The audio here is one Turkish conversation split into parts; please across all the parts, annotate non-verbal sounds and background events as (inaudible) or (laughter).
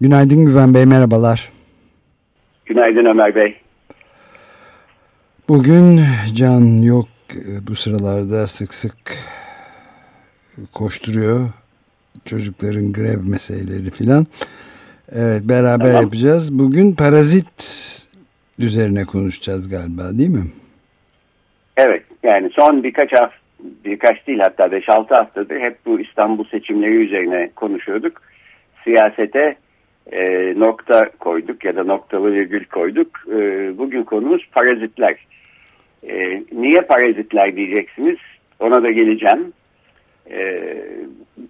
Günaydın Güven Bey, merhabalar. Günaydın Ömer Bey. Bugün Can yok bu sıralarda sık sık koşturuyor. Çocukların grev meseleleri filan. Evet beraber tamam. yapacağız. Bugün parazit üzerine konuşacağız galiba değil mi? Evet yani son birkaç hafta birkaç değil hatta 5-6 haftadır hep bu İstanbul seçimleri üzerine konuşuyorduk. Siyasete e, nokta koyduk ya da noktalı virgül koyduk. E, bugün konumuz parazitler. E, niye parazitler diyeceksiniz? Ona da geleceğim. E,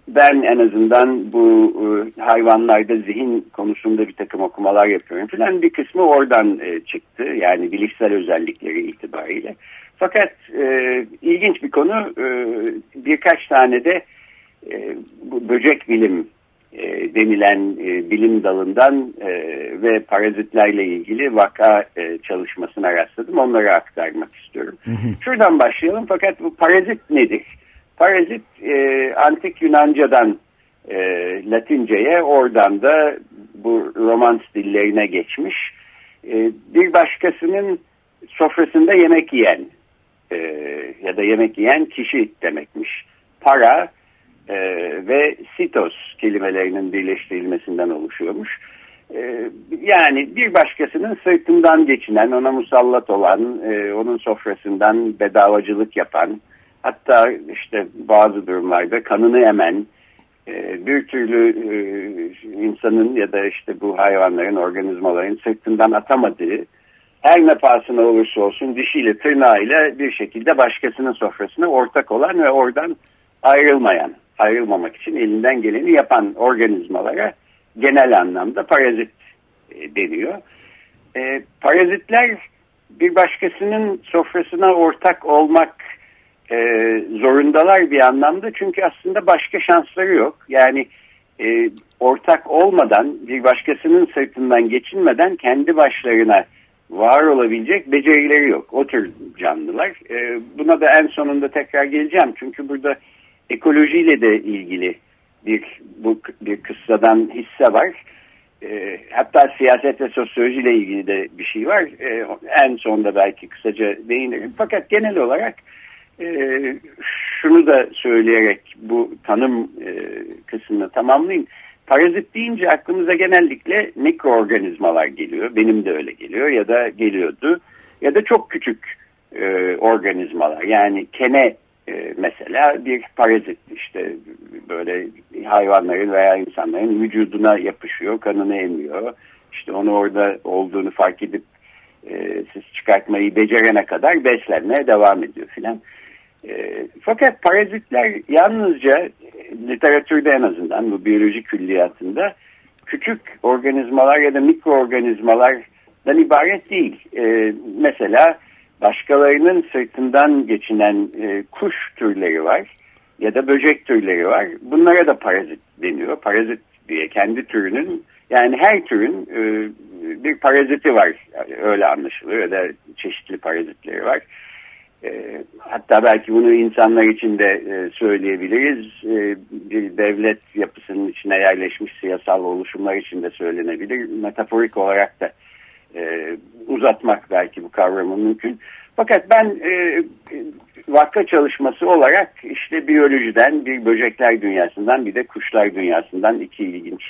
ben en azından bu e, hayvanlarda zihin konusunda bir takım okumalar yapıyorum falan. Bir kısmı oradan e, çıktı. Yani bilişsel özellikleri itibariyle. Fakat e, ilginç bir konu e, birkaç tane de e, bu böcek bilim e, denilen e, bilim dalından e, ve parazitlerle ilgili vaka e, çalışmasına rastladım. Onları aktarmak istiyorum. Hı hı. Şuradan başlayalım fakat bu parazit nedir? Parazit e, antik Yunanca'dan e, Latince'ye oradan da bu Romans dillerine geçmiş. E, bir başkasının sofrasında yemek yiyen e, ya da yemek yiyen kişi demekmiş. Para e, ve sitos kelimelerinin birleştirilmesinden oluşuyormuş. E, yani bir başkasının sırtından geçinen, ona musallat olan, e, onun sofrasından bedavacılık yapan, hatta işte bazı durumlarda kanını emen, e, bir türlü e, insanın ya da işte bu hayvanların, organizmaların sırtından atamadığı her ne pahasına olursa olsun dişiyle tırnağıyla bir şekilde başkasının sofrasına ortak olan ve oradan ayrılmayan, ayrılmamak için elinden geleni yapan organizmalara genel anlamda parazit e, deniyor. E, parazitler bir başkasının sofrasına ortak olmak e, zorundalar bir anlamda çünkü aslında başka şansları yok. Yani e, ortak olmadan bir başkasının sırtından geçinmeden kendi başlarına var olabilecek becerileri yok. O tür canlılar. E, buna da en sonunda tekrar geleceğim. Çünkü burada ekolojiyle de ilgili bir bu bir kıssadan hisse var. E, hatta siyaset ve sosyolojiyle ilgili de bir şey var. E, en sonunda belki kısaca değinirim. Fakat genel olarak e, şunu da söyleyerek bu tanım e, kısmını tamamlayayım. Parazit deyince aklımıza genellikle mikroorganizmalar geliyor. Benim de öyle geliyor ya da geliyordu. Ya da çok küçük e, organizmalar. Yani kene e, mesela bir parazit işte böyle hayvanların veya insanların vücuduna yapışıyor, kanını emiyor. İşte onu orada olduğunu fark edip e, siz çıkartmayı becerene kadar beslenmeye devam ediyor filan. E, fakat parazitler yalnızca literatürde en azından bu biyoloji külliyatında küçük organizmalar ya da mikroorganizmalardan ibaret değil. E, mesela başkalarının sırtından geçinen e, kuş türleri var ya da böcek türleri var. Bunlara da parazit deniyor. Parazit diye kendi türünün yani her türün e, bir paraziti var öyle anlaşılıyor ya da çeşitli parazitleri var. E, hatta belki bunu insanlar için de e, söyleyebiliriz. E, bir devlet yapısının içine yerleşmiş siyasal oluşumlar için de söylenebilir. Metaforik olarak da e, uzatmak belki bu kavramı mümkün. Fakat ben e, vakka çalışması olarak işte biyolojiden, bir böcekler dünyasından bir de kuşlar dünyasından iki ilginç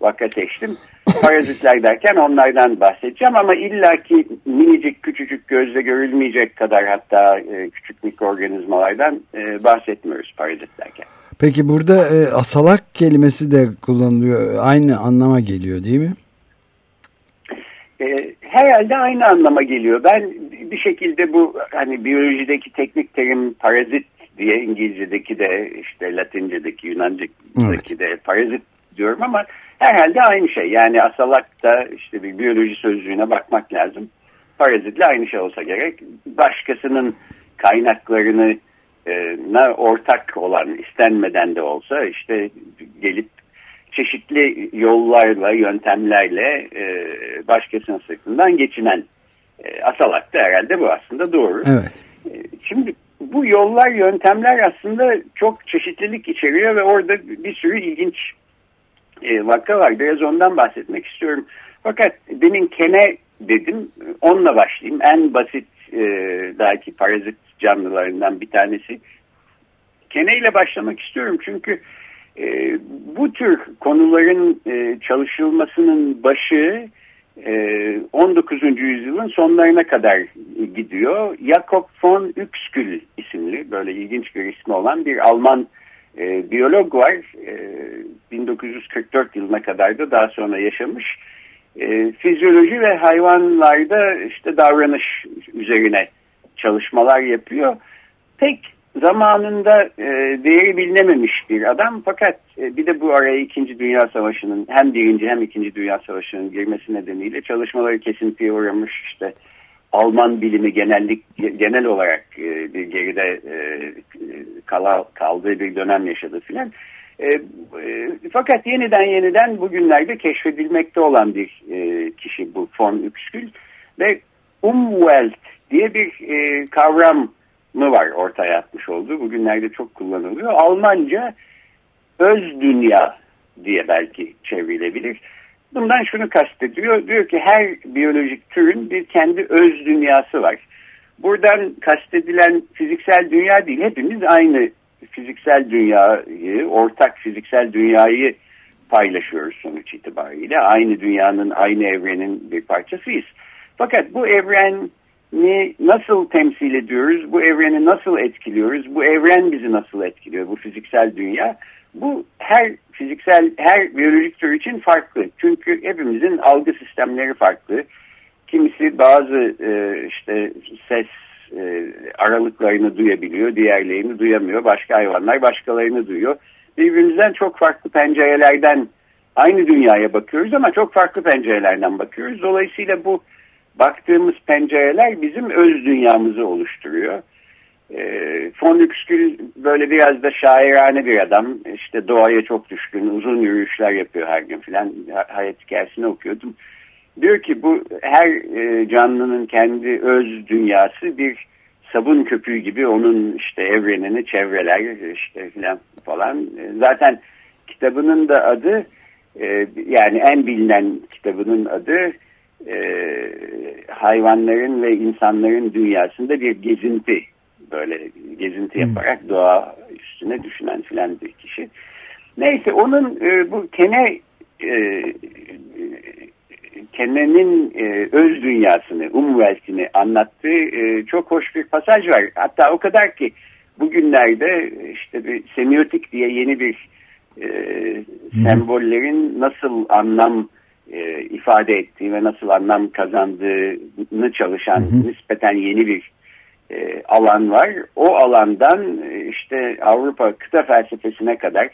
vaka seçtim. (laughs) Parazitler derken onlardan bahsedeceğim ama illaki minicik küçücük gözle görülmeyecek kadar hatta e, küçük mikroorganizmalardan e, bahsetmiyoruz parazit derken. Peki burada e, asalak kelimesi de kullanılıyor. Aynı anlama geliyor değil mi? E, herhalde aynı anlama geliyor. Ben bir şekilde bu hani biyolojideki teknik terim parazit diye İngilizce'deki de işte Latince'deki Yunanca'daki evet. de parazit diyorum ama herhalde aynı şey. Yani asalak da işte bir biyoloji sözlüğüne bakmak lazım. Parazitle aynı şey olsa gerek. Başkasının kaynaklarını e, ortak olan istenmeden de olsa işte gelip çeşitli yollarla, yöntemlerle e, başkasının sırtından geçinen e, asalak da herhalde bu aslında doğru. Evet. E, şimdi bu yollar, yöntemler aslında çok çeşitlilik içeriyor ve orada bir sürü ilginç e, vaka var. Biraz ondan bahsetmek istiyorum. Fakat demin kene dedim, onunla başlayayım. En basit e, belki parazit canlılarından bir tanesi. Kene ile başlamak istiyorum çünkü e, bu tür konuların e, çalışılmasının başı e, 19. yüzyılın sonlarına kadar gidiyor. Jakob von Uexküll isimli böyle ilginç bir ismi olan bir Alman e, biyolog var. E, 1944 yılına kadar da daha sonra yaşamış. E, fizyoloji ve hayvanlarda işte davranış üzerine çalışmalar yapıyor. Pek zamanında e, değeri bilinememiş bir adam fakat e, bir de bu araya 2. Dünya Savaşı'nın hem birinci hem ikinci Dünya Savaşı'nın girmesi nedeniyle çalışmaları kesintiye uğramış işte Alman bilimi genellik genel olarak e, bir geride e, kala, kaldığı bir dönem yaşadı filan. E, e, fakat yeniden yeniden bugünlerde keşfedilmekte olan bir e, kişi bu von Uexküll ve Umwelt diye bir e, kavram mı var ortaya atmış olduğu. Bugünlerde çok kullanılıyor. Almanca öz dünya diye belki çevrilebilir. Bundan şunu kastediyor. Diyor ki her biyolojik türün bir kendi öz dünyası var. Buradan kastedilen fiziksel dünya değil. Hepimiz aynı fiziksel dünyayı, ortak fiziksel dünyayı paylaşıyoruz sonuç itibariyle. Aynı dünyanın, aynı evrenin bir parçasıyız. Fakat bu evren ni nasıl temsil ediyoruz? Bu evreni nasıl etkiliyoruz? Bu evren bizi nasıl etkiliyor? Bu fiziksel dünya. Bu her fiziksel, her biyolojik tür için farklı. Çünkü hepimizin algı sistemleri farklı. Kimisi bazı e, işte ses e, aralıklarını duyabiliyor, diğerlerini duyamıyor. Başka hayvanlar başkalarını duyuyor. Birbirimizden çok farklı pencerelerden aynı dünyaya bakıyoruz ama çok farklı pencerelerden bakıyoruz. Dolayısıyla bu baktığımız pencereler bizim öz dünyamızı oluşturuyor. E, Von Uexküll böyle biraz da şairane bir adam. İşte doğaya çok düşkün, uzun yürüyüşler yapıyor her gün filan. Hayat hikayesini okuyordum. Diyor ki bu her e, canlının kendi öz dünyası bir sabun köpüğü gibi onun işte evrenini çevreler işte filan falan. E, zaten kitabının da adı e, yani en bilinen kitabının adı e, hayvanların ve insanların dünyasında bir gezinti böyle gezinti yaparak hmm. doğa üstüne düşünen filan bir kişi. Neyse onun e, bu Kene e, Kene'nin e, öz dünyasını, umveltini anlattığı e, çok hoş bir pasaj var. Hatta o kadar ki bugünlerde işte bir semiotik diye yeni bir e, sembollerin nasıl anlam e, ifade ettiği ve nasıl anlam kazandığını çalışan hı hı. nispeten yeni bir e, alan var. O alandan e, işte Avrupa kıta felsefesine kadar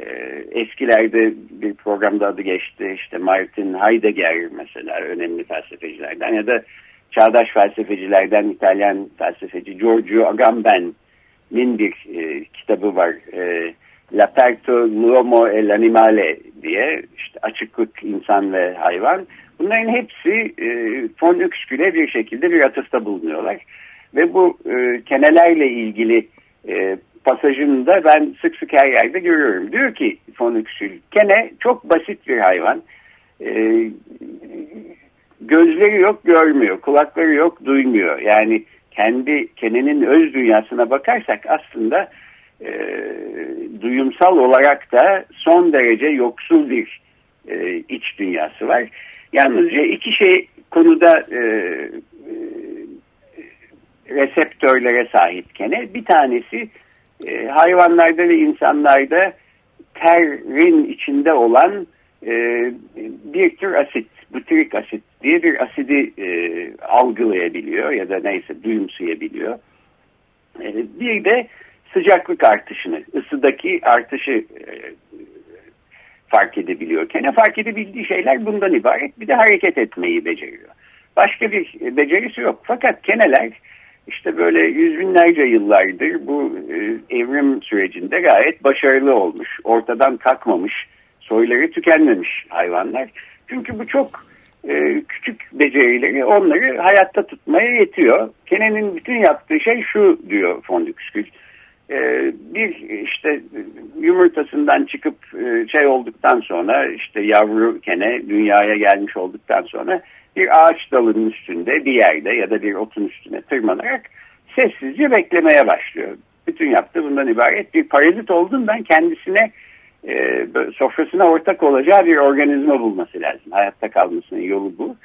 e, eskilerde bir programda adı geçti. İşte Martin Heidegger mesela önemli felsefecilerden ya da çağdaş felsefecilerden İtalyan felsefeci Giorgio Agamben'in bir e, kitabı var. E, L'aperto l'uomo e l'animale diye işte açıklık insan ve hayvan. Bunların hepsi e, von Uexküll'e bir şekilde bir atıfta bulunuyorlar. Ve bu e, kenelerle ilgili e, pasajını da ben sık sık her yerde görüyorum. Diyor ki von Uexküll, kene çok basit bir hayvan. E, gözleri yok görmüyor, kulakları yok duymuyor. Yani kendi kenenin öz dünyasına bakarsak aslında e, duyumsal olarak da son derece yoksul bir e, iç dünyası var. Yalnızca iki şey konuda e, e, reseptörlere sahip kene. Bir tanesi e, hayvanlarda ve insanlarda terin içinde olan e, bir tür asit, butyrik asit diye bir asidi e, algılayabiliyor ya da neyse duyumsayabiliyor. E, bir de sıcaklık artışını, ısıdaki artışı e, fark edebiliyor. Kene fark edebildiği şeyler bundan ibaret. Bir de hareket etmeyi beceriyor. Başka bir becerisi yok. Fakat keneler işte böyle yüz binlerce yıllardır bu e, evrim sürecinde gayet başarılı olmuş. Ortadan kalkmamış, soyları tükenmemiş hayvanlar. Çünkü bu çok e, küçük becerileri onları hayatta tutmaya yetiyor. Kenenin bütün yaptığı şey şu diyor Fondükskül. E, bir işte yumurtasından çıkıp e, şey olduktan sonra işte yavru kene dünyaya gelmiş olduktan sonra bir ağaç dalının üstünde bir yerde ya da bir otun üstüne tırmanarak sessizce beklemeye başlıyor. Bütün yaptığı bundan ibaret bir parazit olduğundan kendisine e, sofrasına ortak olacağı bir organizma bulması lazım. Hayatta kalmasının yolu bu.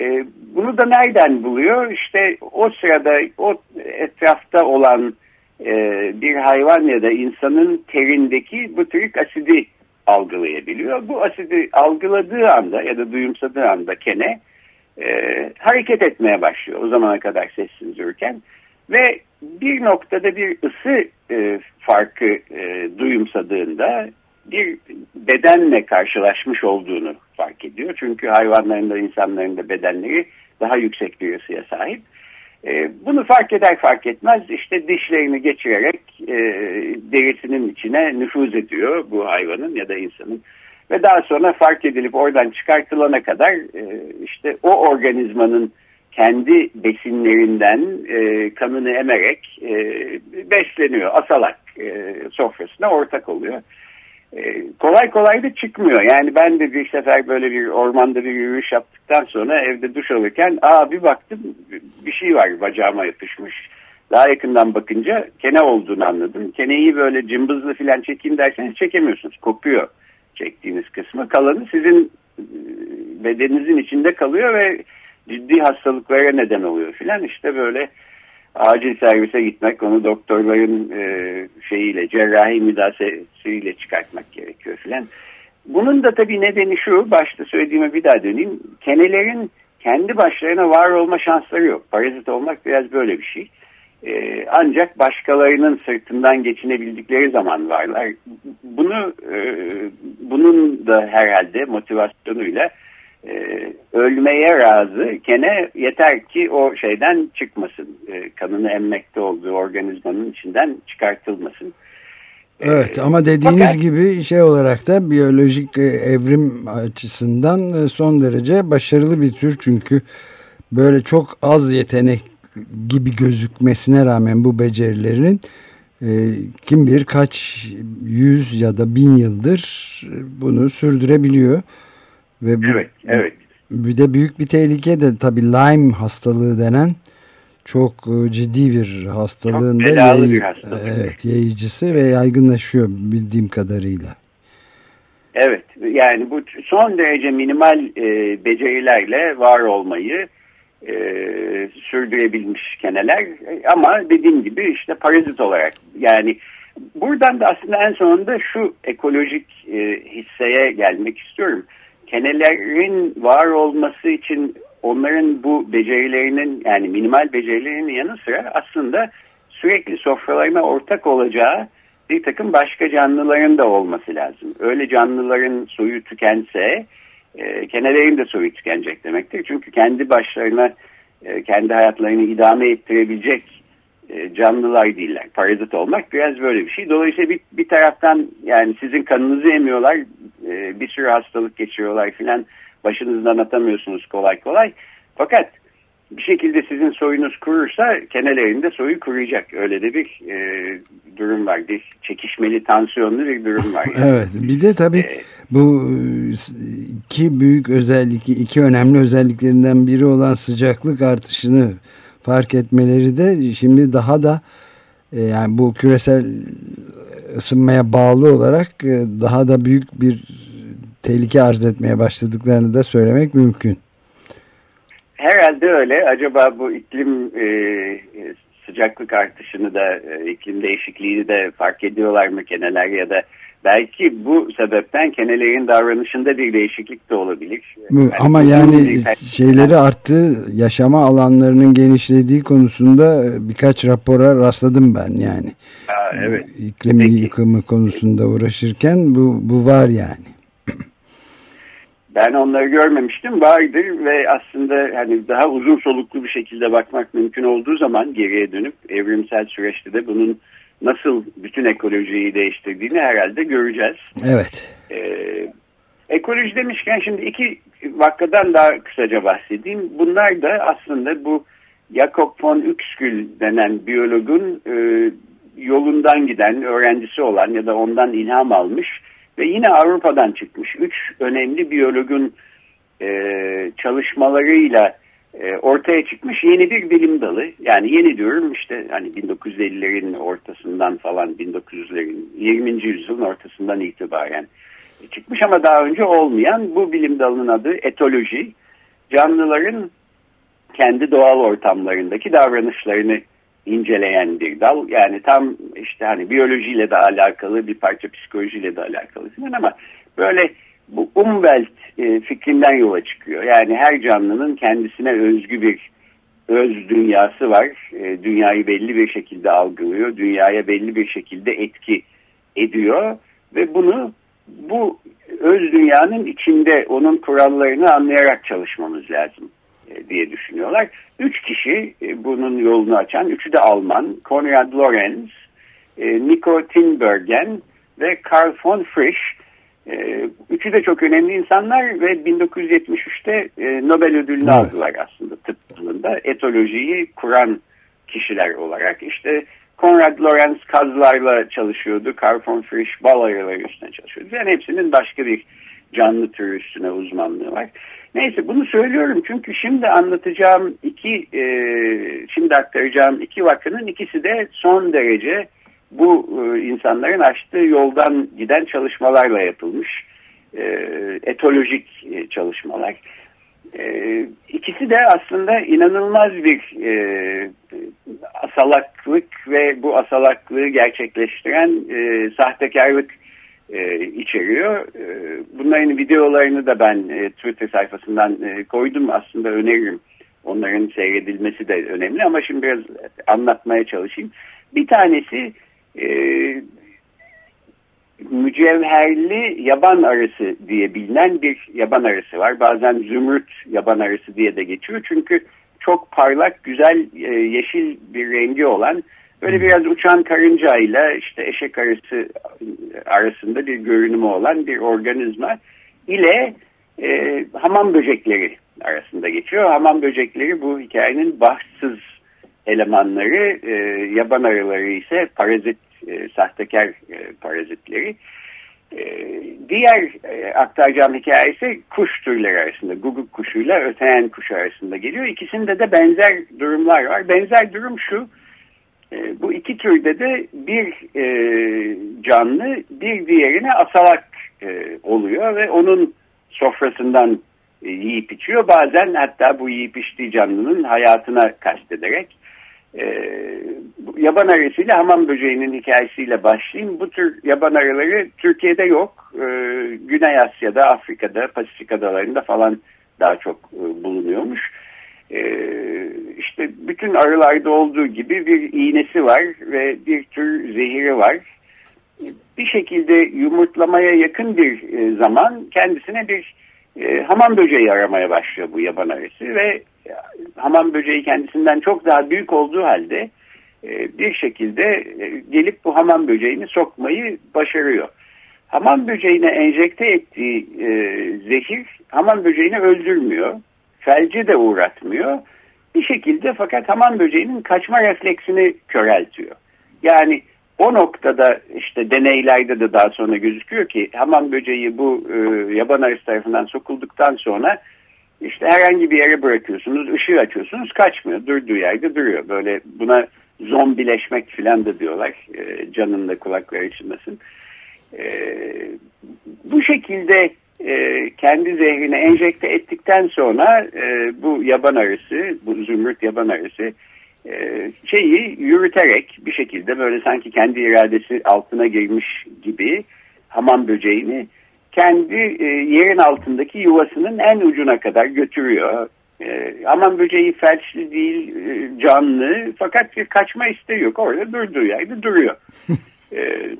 E, bunu da nereden buluyor? İşte o sırada o etrafta olan bir hayvan ya da insanın terindeki butyrik asidi algılayabiliyor. Bu asidi algıladığı anda ya da duyumsadığı anda kene e, hareket etmeye başlıyor o zamana kadar sessiz dururken ve bir noktada bir ısı e, farkı e, duyumsadığında bir bedenle karşılaşmış olduğunu fark ediyor. Çünkü hayvanların da insanların da bedenleri daha yüksek bir ısıya sahip. E, bunu fark eder fark etmez işte dişlerini geçirerek e, derisinin içine nüfuz ediyor bu hayvanın ya da insanın. Ve daha sonra fark edilip oradan çıkartılana kadar e, işte o organizmanın kendi besinlerinden kanını emerek besleniyor. Asalak sofrasına ortak oluyor. E, kolay kolay da çıkmıyor. Yani ben de bir sefer böyle bir ormanda bir yürüyüş yaptıktan sonra evde duş alırken aa bir baktım bir şey var bacağıma yapışmış. Daha yakından bakınca kene olduğunu anladım. Keneyi böyle cımbızlı falan çekeyim derseniz çekemiyorsunuz. Kopuyor çektiğiniz kısmı. Kalanı sizin e, bedeninizin içinde kalıyor ve ciddi hastalıklara neden oluyor filan. İşte böyle acil servise gitmek, onu doktorların e, şeyiyle, cerrahi müdahalesiyle çıkartmak gerekiyor filan. Bunun da tabii nedeni şu, başta söylediğime bir daha döneyim. Kenelerin kendi başlarına var olma şansları yok. Parazit olmak biraz böyle bir şey. Ee, ancak başkalarının sırtından geçinebildikleri zaman varlar. Bunu e, bunun da herhalde motivasyonuyla e, ölmeye razı kene yeter ki o şeyden çıkmasın. E, kanını emmekte olduğu organizmanın içinden çıkartılmasın. E, evet ama dediğiniz Fakat, gibi şey olarak da biyolojik e, evrim açısından e, son derece başarılı bir tür çünkü böyle çok az yetenek gibi gözükmesine rağmen bu becerilerin kim bilir kaç yüz ya da bin yıldır bunu sürdürebiliyor. Ve bu, evet, evet. Bir de büyük bir tehlike de tabii Lyme hastalığı denen çok e, ciddi bir hastalığın çok da yayı, bir hastalık. evet, yayıcısı ve yaygınlaşıyor bildiğim kadarıyla. Evet yani bu son derece minimal e, becerilerle var olmayı e, sürdürebilmiş keneler ama dediğim gibi işte parazit olarak yani buradan da aslında en sonunda şu ekolojik e, hisseye gelmek istiyorum kenelerin var olması için onların bu becerilerinin yani minimal becerilerinin yanı sıra aslında sürekli sofralarına ortak olacağı bir takım başka canlıların da olması lazım. Öyle canlıların soyu tükense e, kenelerin de soyu tükenecek demektir. Çünkü kendi başlarına e, kendi hayatlarını idame ettirebilecek canlılar değiller. Parazit olmak biraz böyle bir şey. Dolayısıyla bir, bir taraftan yani sizin kanınızı emiyorlar, e, bir sürü hastalık geçiriyorlar filan. Başınızdan atamıyorsunuz kolay kolay. Fakat bir şekilde sizin soyunuz kurursa kenelerinde soyu kuruyacak. Öyle de bir e, durum var. Bir çekişmeli, tansiyonlu bir durum var. Yani. (laughs) evet. Bir de tabii ee, bu iki büyük özellik, iki önemli özelliklerinden biri olan sıcaklık artışını fark etmeleri de şimdi daha da e, yani bu küresel ısınmaya bağlı olarak e, daha da büyük bir tehlike arz etmeye başladıklarını da söylemek mümkün. Herhalde öyle. Acaba bu iklim e, sıcaklık artışını da e, iklim değişikliğini de fark ediyorlar mı keneler ya da belki bu sebepten kenelerin davranışında bir değişiklik de olabilir. Yani Ama yani şeyleri arttı, yaşama alanlarının genişlediği konusunda birkaç rapora rastladım ben yani. Aa, evet. İklim Peki. yıkımı konusunda uğraşırken bu, bu var yani. Ben onları görmemiştim. Vardır ve aslında hani daha uzun soluklu bir şekilde bakmak mümkün olduğu zaman geriye dönüp evrimsel süreçte de bunun nasıl bütün ekolojiyi değiştirdiğini herhalde göreceğiz. Evet. Ee, ekoloji demişken şimdi iki vakadan daha kısaca bahsedeyim. Bunlar da aslında bu Jakob von Uexküll denen biyologun e, yolundan giden, öğrencisi olan ya da ondan ilham almış ve yine Avrupa'dan çıkmış üç önemli biyologun e, çalışmalarıyla e, ortaya çıkmış yeni bir bilim dalı. Yani yeni diyorum işte hani 1950'lerin ortasından falan 1900'lerin 20. yüzyılın ortasından itibaren çıkmış ama daha önce olmayan bu bilim dalının adı etoloji. Canlıların kendi doğal ortamlarındaki davranışlarını inceleyen bir dal. Yani tam işte hani biyolojiyle de alakalı bir parça psikolojiyle de alakalı ama böyle bu Umwelt e, fikrinden yola çıkıyor. Yani her canlının kendisine özgü bir öz dünyası var. E, dünyayı belli bir şekilde algılıyor. Dünyaya belli bir şekilde etki ediyor ve bunu bu öz dünyanın içinde onun kurallarını anlayarak çalışmamız lazım e, diye düşünüyorlar. Üç kişi e, bunun yolunu açan, üçü de Alman. Konrad Lorenz, e, Nico Tinbergen ve Karl von Frisch. E, üçü de çok önemli insanlar ve 1973'te e, Nobel ödülünü evet. aldılar aslında tıp dalında. Etolojiyi kuran kişiler olarak. İşte Konrad Lorenz kazlarla çalışıyordu. Karl von Frisch bal arıları üstüne çalışıyordu. Yani hepsinin başka bir canlı türü üstüne uzmanlığı var. Neyse bunu söylüyorum çünkü şimdi anlatacağım iki, e, şimdi aktaracağım iki vakanın ikisi de son derece bu e, insanların açtığı yoldan giden çalışmalarla yapılmış e, etolojik e, çalışmalar. E, ikisi de aslında inanılmaz bir asalaklık ve bu asalaklığı gerçekleştiren e, sahtekarlık içeriyor. Bunların videolarını da ben Twitter sayfasından koydum. Aslında öneririm. Onların seyredilmesi de önemli ama şimdi biraz anlatmaya çalışayım. Bir tanesi e, mücevherli yaban arısı diye bilinen bir yaban arısı var. Bazen zümrüt yaban arısı diye de geçiyor. Çünkü çok parlak, güzel, e, yeşil bir rengi olan Böyle biraz uçan karıncayla işte eşek arısı arasında bir görünümü olan bir organizma ile e, hamam böcekleri arasında geçiyor. Hamam böcekleri bu hikayenin bahtsız elemanları, e, yaban arıları ise parazit, e, sahtekar e, parazitleri. E, diğer e, aktaracağım hikaye ise kuş türleri arasında, guguk kuşuyla öteyen kuş arasında geliyor. İkisinde de benzer durumlar var. Benzer durum şu, e, bu iki türde de bir e, canlı bir diğerine asalak e, oluyor ve onun sofrasından e, yiyip içiyor. Bazen hatta bu yiyip içtiği canlının hayatına kastederek e, yaban arısıyla hamam böceğinin hikayesiyle başlayayım. Bu tür yaban arıları Türkiye'de yok. E, Güney Asya'da, Afrika'da, Pasifik adalarında falan daha çok e, bulunuyormuş. Ee, işte bütün arılarda olduğu gibi bir iğnesi var ve bir tür zehiri var. Bir şekilde yumurtlamaya yakın bir e, zaman kendisine bir e, hamam böceği aramaya başlıyor bu yaban arısı ve hamam böceği kendisinden çok daha büyük olduğu halde e, bir şekilde gelip bu hamam böceğini sokmayı başarıyor. Hamam böceğine enjekte ettiği zehir hamam böceğini öldürmüyor felci de uğratmıyor. Bir şekilde fakat hamam böceğinin kaçma refleksini köreltiyor. Yani o noktada işte deneylerde de daha sonra gözüküyor ki hamam böceği bu e, yaban arısı tarafından sokulduktan sonra işte herhangi bir yere bırakıyorsunuz, ışığı açıyorsunuz kaçmıyor. Durduğu yerde duruyor. Böyle buna zombileşmek falan da diyorlar. E, canın da kulakları içindesin. E, bu şekilde e, kendi zehrine enjekte ettikten sonra e, bu yaban arısı, bu zümrüt yaban arısı e, şeyi yürüterek bir şekilde böyle sanki kendi iradesi altına girmiş gibi hamam böceğini kendi e, yerin altındaki yuvasının en ucuna kadar götürüyor. E, hamam böceği felçli değil, e, canlı fakat bir kaçma isteği yok. Orada durduğu yerde duruyor. (laughs) e,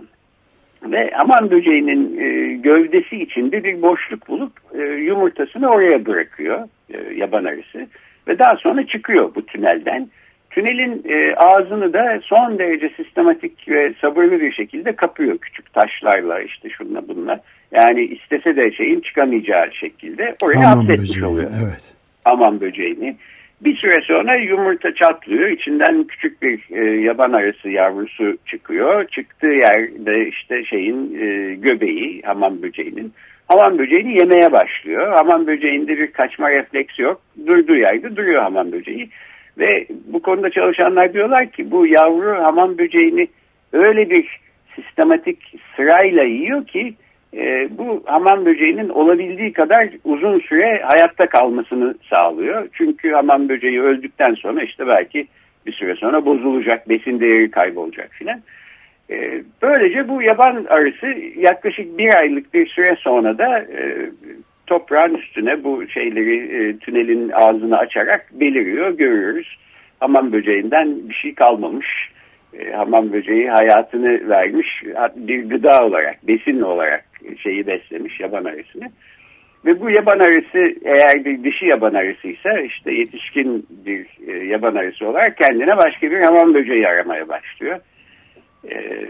ve hamam böceğinin e, gövdesi içinde bir boşluk bulup e, yumurtasını oraya bırakıyor e, yaban arısı. Ve daha sonra çıkıyor bu tünelden. Tünelin e, ağzını da son derece sistematik ve sabırlı bir şekilde kapıyor küçük taşlarla işte şunla bunla. Yani istese de şeyin çıkamayacağı şekilde oraya Hamam hapsetmiş böceği, oluyor. Evet. Hamam böceğini. Bir süre sonra yumurta çatlıyor. İçinden küçük bir e, yaban arısı yavrusu çıkıyor. Çıktığı yerde işte şeyin e, göbeği hamam böceğinin. Hamam böceğini yemeye başlıyor. Hamam böceğinde bir kaçma refleksi yok. Durduğu yerde duruyor hamam böceği. Ve bu konuda çalışanlar diyorlar ki bu yavru hamam böceğini öyle bir sistematik sırayla yiyor ki e, bu hamam böceğinin olabildiği kadar uzun süre hayatta kalmasını sağlıyor. Çünkü hamam böceği öldükten sonra işte belki bir süre sonra bozulacak, besin değeri kaybolacak filan. E, böylece bu yaban arısı yaklaşık bir aylık bir süre sonra da e, toprağın üstüne bu şeyleri e, tünelin ağzını açarak beliriyor, görüyoruz. Hamam böceğinden bir şey kalmamış. E, hamam böceği hayatını vermiş bir gıda olarak, besin olarak şeyi beslemiş yaban arısını. Ve bu yaban arısı eğer bir dişi yaban arısıysa işte yetişkin bir e, yaban arısı olarak kendine başka bir hamam böceği aramaya başlıyor. E,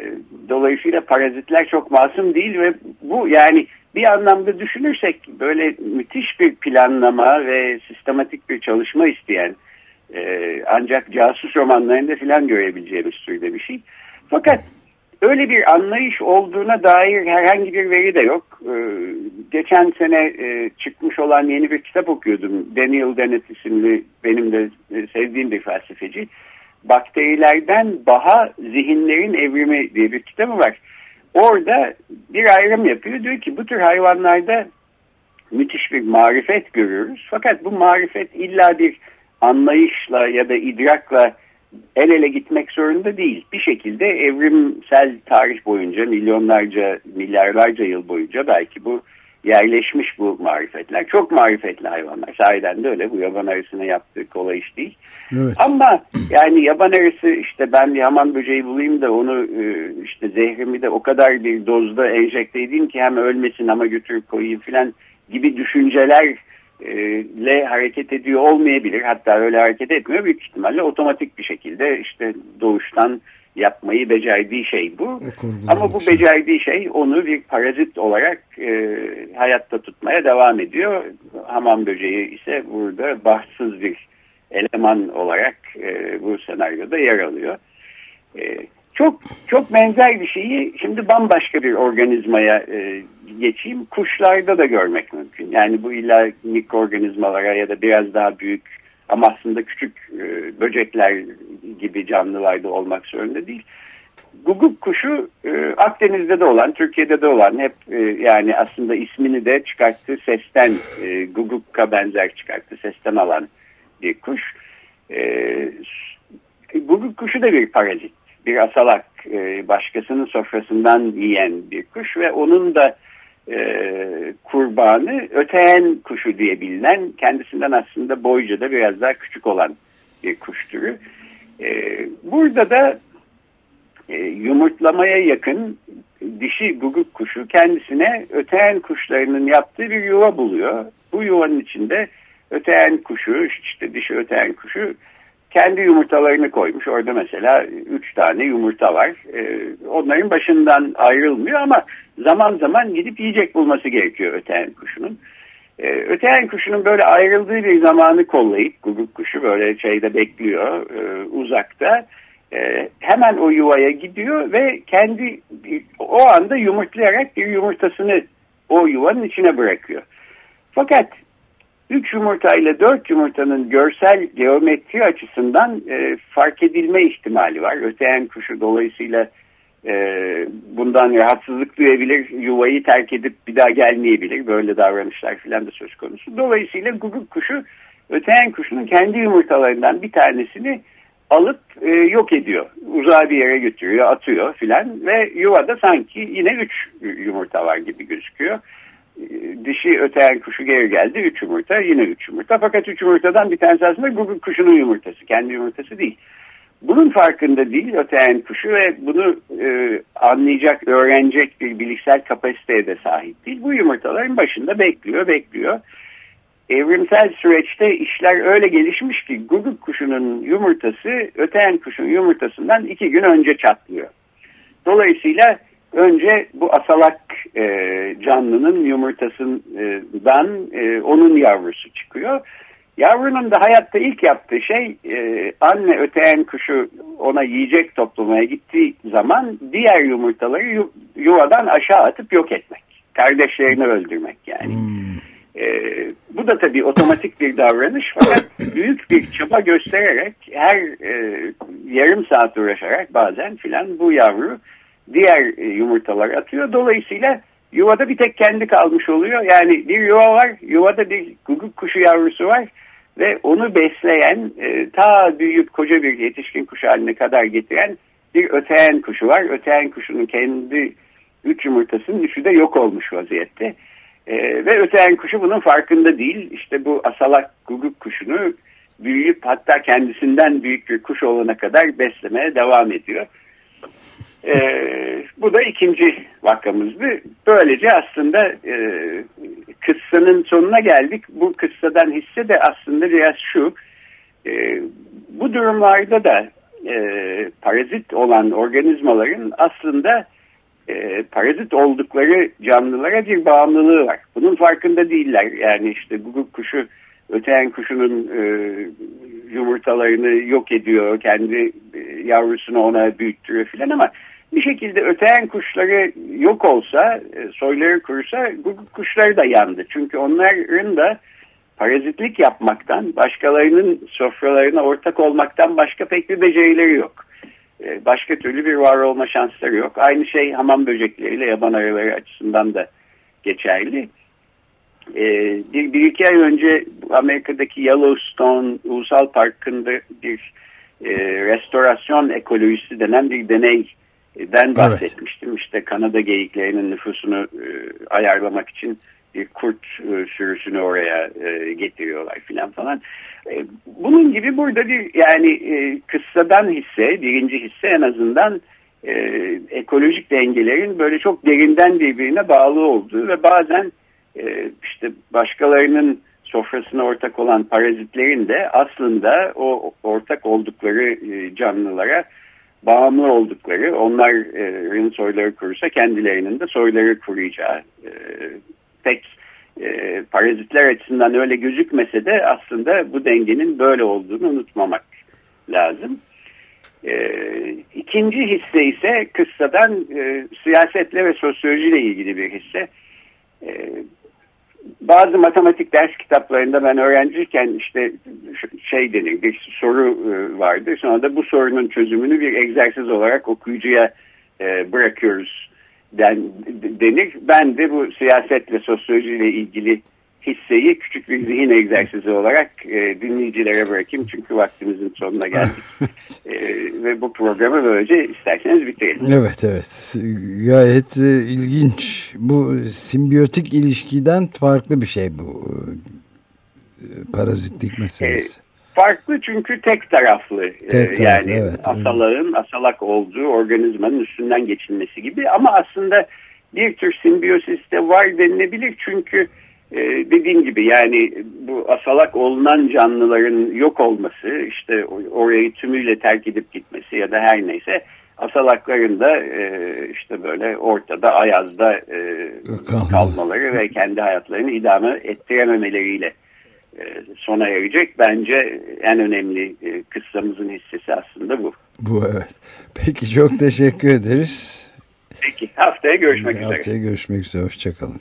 dolayısıyla parazitler çok masum değil ve bu yani bir anlamda düşünürsek böyle müthiş bir planlama ve sistematik bir çalışma isteyen e, ancak casus romanlarında filan görebileceğimiz türde bir şey. Fakat öyle bir anlayış olduğuna dair herhangi bir veri de yok. E, geçen sene e, çıkmış olan yeni bir kitap okuyordum. Daniel Dennett isimli benim de e, sevdiğim bir felsefeci. Bakterilerden Baha Zihinlerin Evrimi diye bir kitabı var. Orada bir ayrım yapıyor. Diyor ki bu tür hayvanlarda müthiş bir marifet görüyoruz. Fakat bu marifet illa bir anlayışla ya da idrakla el ele gitmek zorunda değil. Bir şekilde evrimsel tarih boyunca milyonlarca, milyarlarca yıl boyunca belki bu yerleşmiş bu marifetler. Çok marifetli hayvanlar. Sahiden de öyle. Bu yaban arısına yaptığı kolay iş değil. Evet. Ama yani yaban arısı işte ben bir hamam böceği bulayım da onu e, işte zehrimi de o kadar bir dozda enjekte edeyim ki hem ölmesin ama götürüp koyayım filan gibi düşünceler ile hareket ediyor olmayabilir. Hatta öyle hareket etmiyor. Büyük ihtimalle otomatik bir şekilde işte doğuştan yapmayı becerdiği şey bu. Ama bu becerdiği şey onu bir parazit olarak e, hayatta tutmaya devam ediyor. Hamam böceği ise burada bahtsız bir eleman olarak e, bu senaryoda yer alıyor. E, çok çok benzer bir şeyi şimdi bambaşka bir organizmaya e, geçeyim. Kuşlarda da görmek mümkün. Yani bu illa mikroorganizmalara ya da biraz daha büyük ama aslında küçük e, böcekler gibi canlılarda olmak zorunda değil. Guguk kuşu e, Akdeniz'de de olan, Türkiye'de de olan hep e, yani aslında ismini de çıkarttığı sesten e, Guguk'a benzer çıkarttığı sesten alan bir kuş. E, Guguk kuşu da bir parazit bir asalak e, başkasının sofrasından yiyen bir kuş ve onun da e, kurbanı öteyen kuşu diye bilinen kendisinden aslında boyca da biraz daha küçük olan bir kuş türü. E, burada da e, yumurtlamaya yakın dişi guguk kuşu kendisine öteyen kuşlarının yaptığı bir yuva buluyor. Bu yuvanın içinde öteyen kuşu işte dişi öteyen kuşu kendi yumurtalarını koymuş. Orada mesela üç tane yumurta var. Ee, onların başından ayrılmıyor ama zaman zaman gidip yiyecek bulması gerekiyor öteyen kuşunun. Ee, öteyen kuşunun böyle ayrıldığı bir zamanı kollayıp guguk kuşu böyle şeyde bekliyor e, uzakta. E, hemen o yuvaya gidiyor ve kendi o anda yumurtlayarak bir yumurtasını o yuvanın içine bırakıyor. Fakat 3 yumurta ile 4 yumurtanın görsel geometri açısından e, fark edilme ihtimali var. Öteyen kuşu dolayısıyla e, bundan rahatsızlık duyabilir, yuvayı terk edip bir daha gelmeyebilir. Böyle davranışlar filan da söz konusu. Dolayısıyla guguk kuşu öteyen kuşunun kendi yumurtalarından bir tanesini alıp e, yok ediyor. Uzağa bir yere götürüyor, atıyor filan ve yuvada sanki yine üç yumurta var gibi gözüküyor. Dişi öteyen kuşu geri geldi. Üç yumurta, yine üç yumurta. Fakat üç yumurtadan bir tanesi aslında Google kuşunun yumurtası. Kendi yumurtası değil. Bunun farkında değil öteyen kuşu ve bunu e, anlayacak, öğrenecek bir bilişsel kapasiteye de sahip değil. Bu yumurtaların başında bekliyor, bekliyor. Evrimsel süreçte işler öyle gelişmiş ki guguk kuşunun yumurtası öteyen kuşun yumurtasından iki gün önce çatlıyor. Dolayısıyla önce bu asalak e, canlının yumurtasından e, onun yavrusu çıkıyor. Yavrunun da hayatta ilk yaptığı şey e, anne öteyen kuşu ona yiyecek toplamaya gittiği zaman diğer yumurtaları yu, yuvadan aşağı atıp yok etmek. Kardeşlerini öldürmek yani. Hmm. E, bu da tabii otomatik bir davranış fakat büyük bir çaba göstererek her e, yarım saat uğraşarak bazen filan bu yavru diğer e, yumurtalar atıyor. Dolayısıyla yuvada bir tek kendi kalmış oluyor. Yani bir yuva var, yuvada bir guguk kuşu yavrusu var ve onu besleyen e, ta büyüyüp koca bir yetişkin kuş haline kadar getiren bir öteyen kuşu var. Öteyen kuşunun kendi üç yumurtasının üçü de yok olmuş vaziyette. E, ve öteyen kuşu bunun farkında değil. İşte bu asalak guguk kuşunu büyüyüp hatta kendisinden büyük bir kuş olana kadar beslemeye devam ediyor. E, bu da ikinci vakamızdı. Böylece aslında e, kıssanın sonuna geldik. Bu kıssadan hisse de aslında biraz şu. E, bu durumlarda da e, parazit olan organizmaların aslında e, parazit oldukları canlılara bir bağımlılığı var. Bunun farkında değiller. Yani işte guguk kuşu öteyen kuşunun e, yumurtalarını yok ediyor. Kendi e, yavrusunu ona büyüttürüyor filan ama bir şekilde öteyen kuşları yok olsa, e, soyları kurusa guguk kuşları da yandı. Çünkü onların da parazitlik yapmaktan, başkalarının sofralarına ortak olmaktan başka pek bir becerileri yok. E, başka türlü bir var olma şansları yok. Aynı şey hamam böcekleriyle yaban arıları açısından da geçerli. E, bir, bir iki ay önce Amerika'daki Yellowstone Ulusal Parkı'nda bir restorasyon ekolojisi denen bir deney den bahsetmiştim. Evet. İşte Kanada geyiklerinin nüfusunu e, ayarlamak için bir kurt e, sürüsünü oraya e, getiriyorlar filan falan. E, bunun gibi burada bir yani e, kıssadan hisse, birinci hisse en azından e, ekolojik dengelerin böyle çok derinden birbirine bağlı olduğu ve bazen e, işte başkalarının sofrasına ortak olan parazitlerin de aslında o ortak oldukları e, canlılara bağımlı oldukları, onların soyları kurursa kendilerinin de soyları kuruyacağı e, pek e, parazitler açısından öyle gözükmese de aslında bu dengenin böyle olduğunu unutmamak lazım. E, ikinci hisse ise kıssadan e, siyasetle ve sosyolojiyle ilgili bir hisse. E, bazı matematik ders kitaplarında ben öğrenciyken işte şey denir bir soru e, vardı. Sonra da bu sorunun çözümünü bir egzersiz olarak okuyucuya e, bırakıyoruz den, denir. Ben de bu siyasetle sosyolojiyle ilgili hisseyi küçük bir zihin egzersizi olarak e, dinleyicilere bırakayım. Çünkü vaktimizin sonuna geldik. (laughs) e, ve bu programı böylece isterseniz bitirelim. Evet evet. Gayet e, ilginç. Bu simbiyotik ilişkiden farklı bir şey bu. E, parazitlik meselesi. E, farklı çünkü tek taraflı. E, tek taraflı yani evet, asalağın asalak olduğu organizmanın üstünden geçilmesi gibi. Ama aslında bir tür simbiyosis de var denilebilir. Çünkü ee, dediğim gibi yani bu asalak olunan canlıların yok olması işte orayı tümüyle terk edip gitmesi ya da her neyse asalakların da e, işte böyle ortada ayazda e, kalmaları ve kendi hayatlarını idame ettirememeleriyle e, sona erecek. Bence en önemli e, kıssamızın hissesi aslında bu. Bu evet. Peki çok teşekkür ederiz. Peki haftaya görüşmek haftaya üzere. Haftaya görüşmek üzere. Hoşçakalın.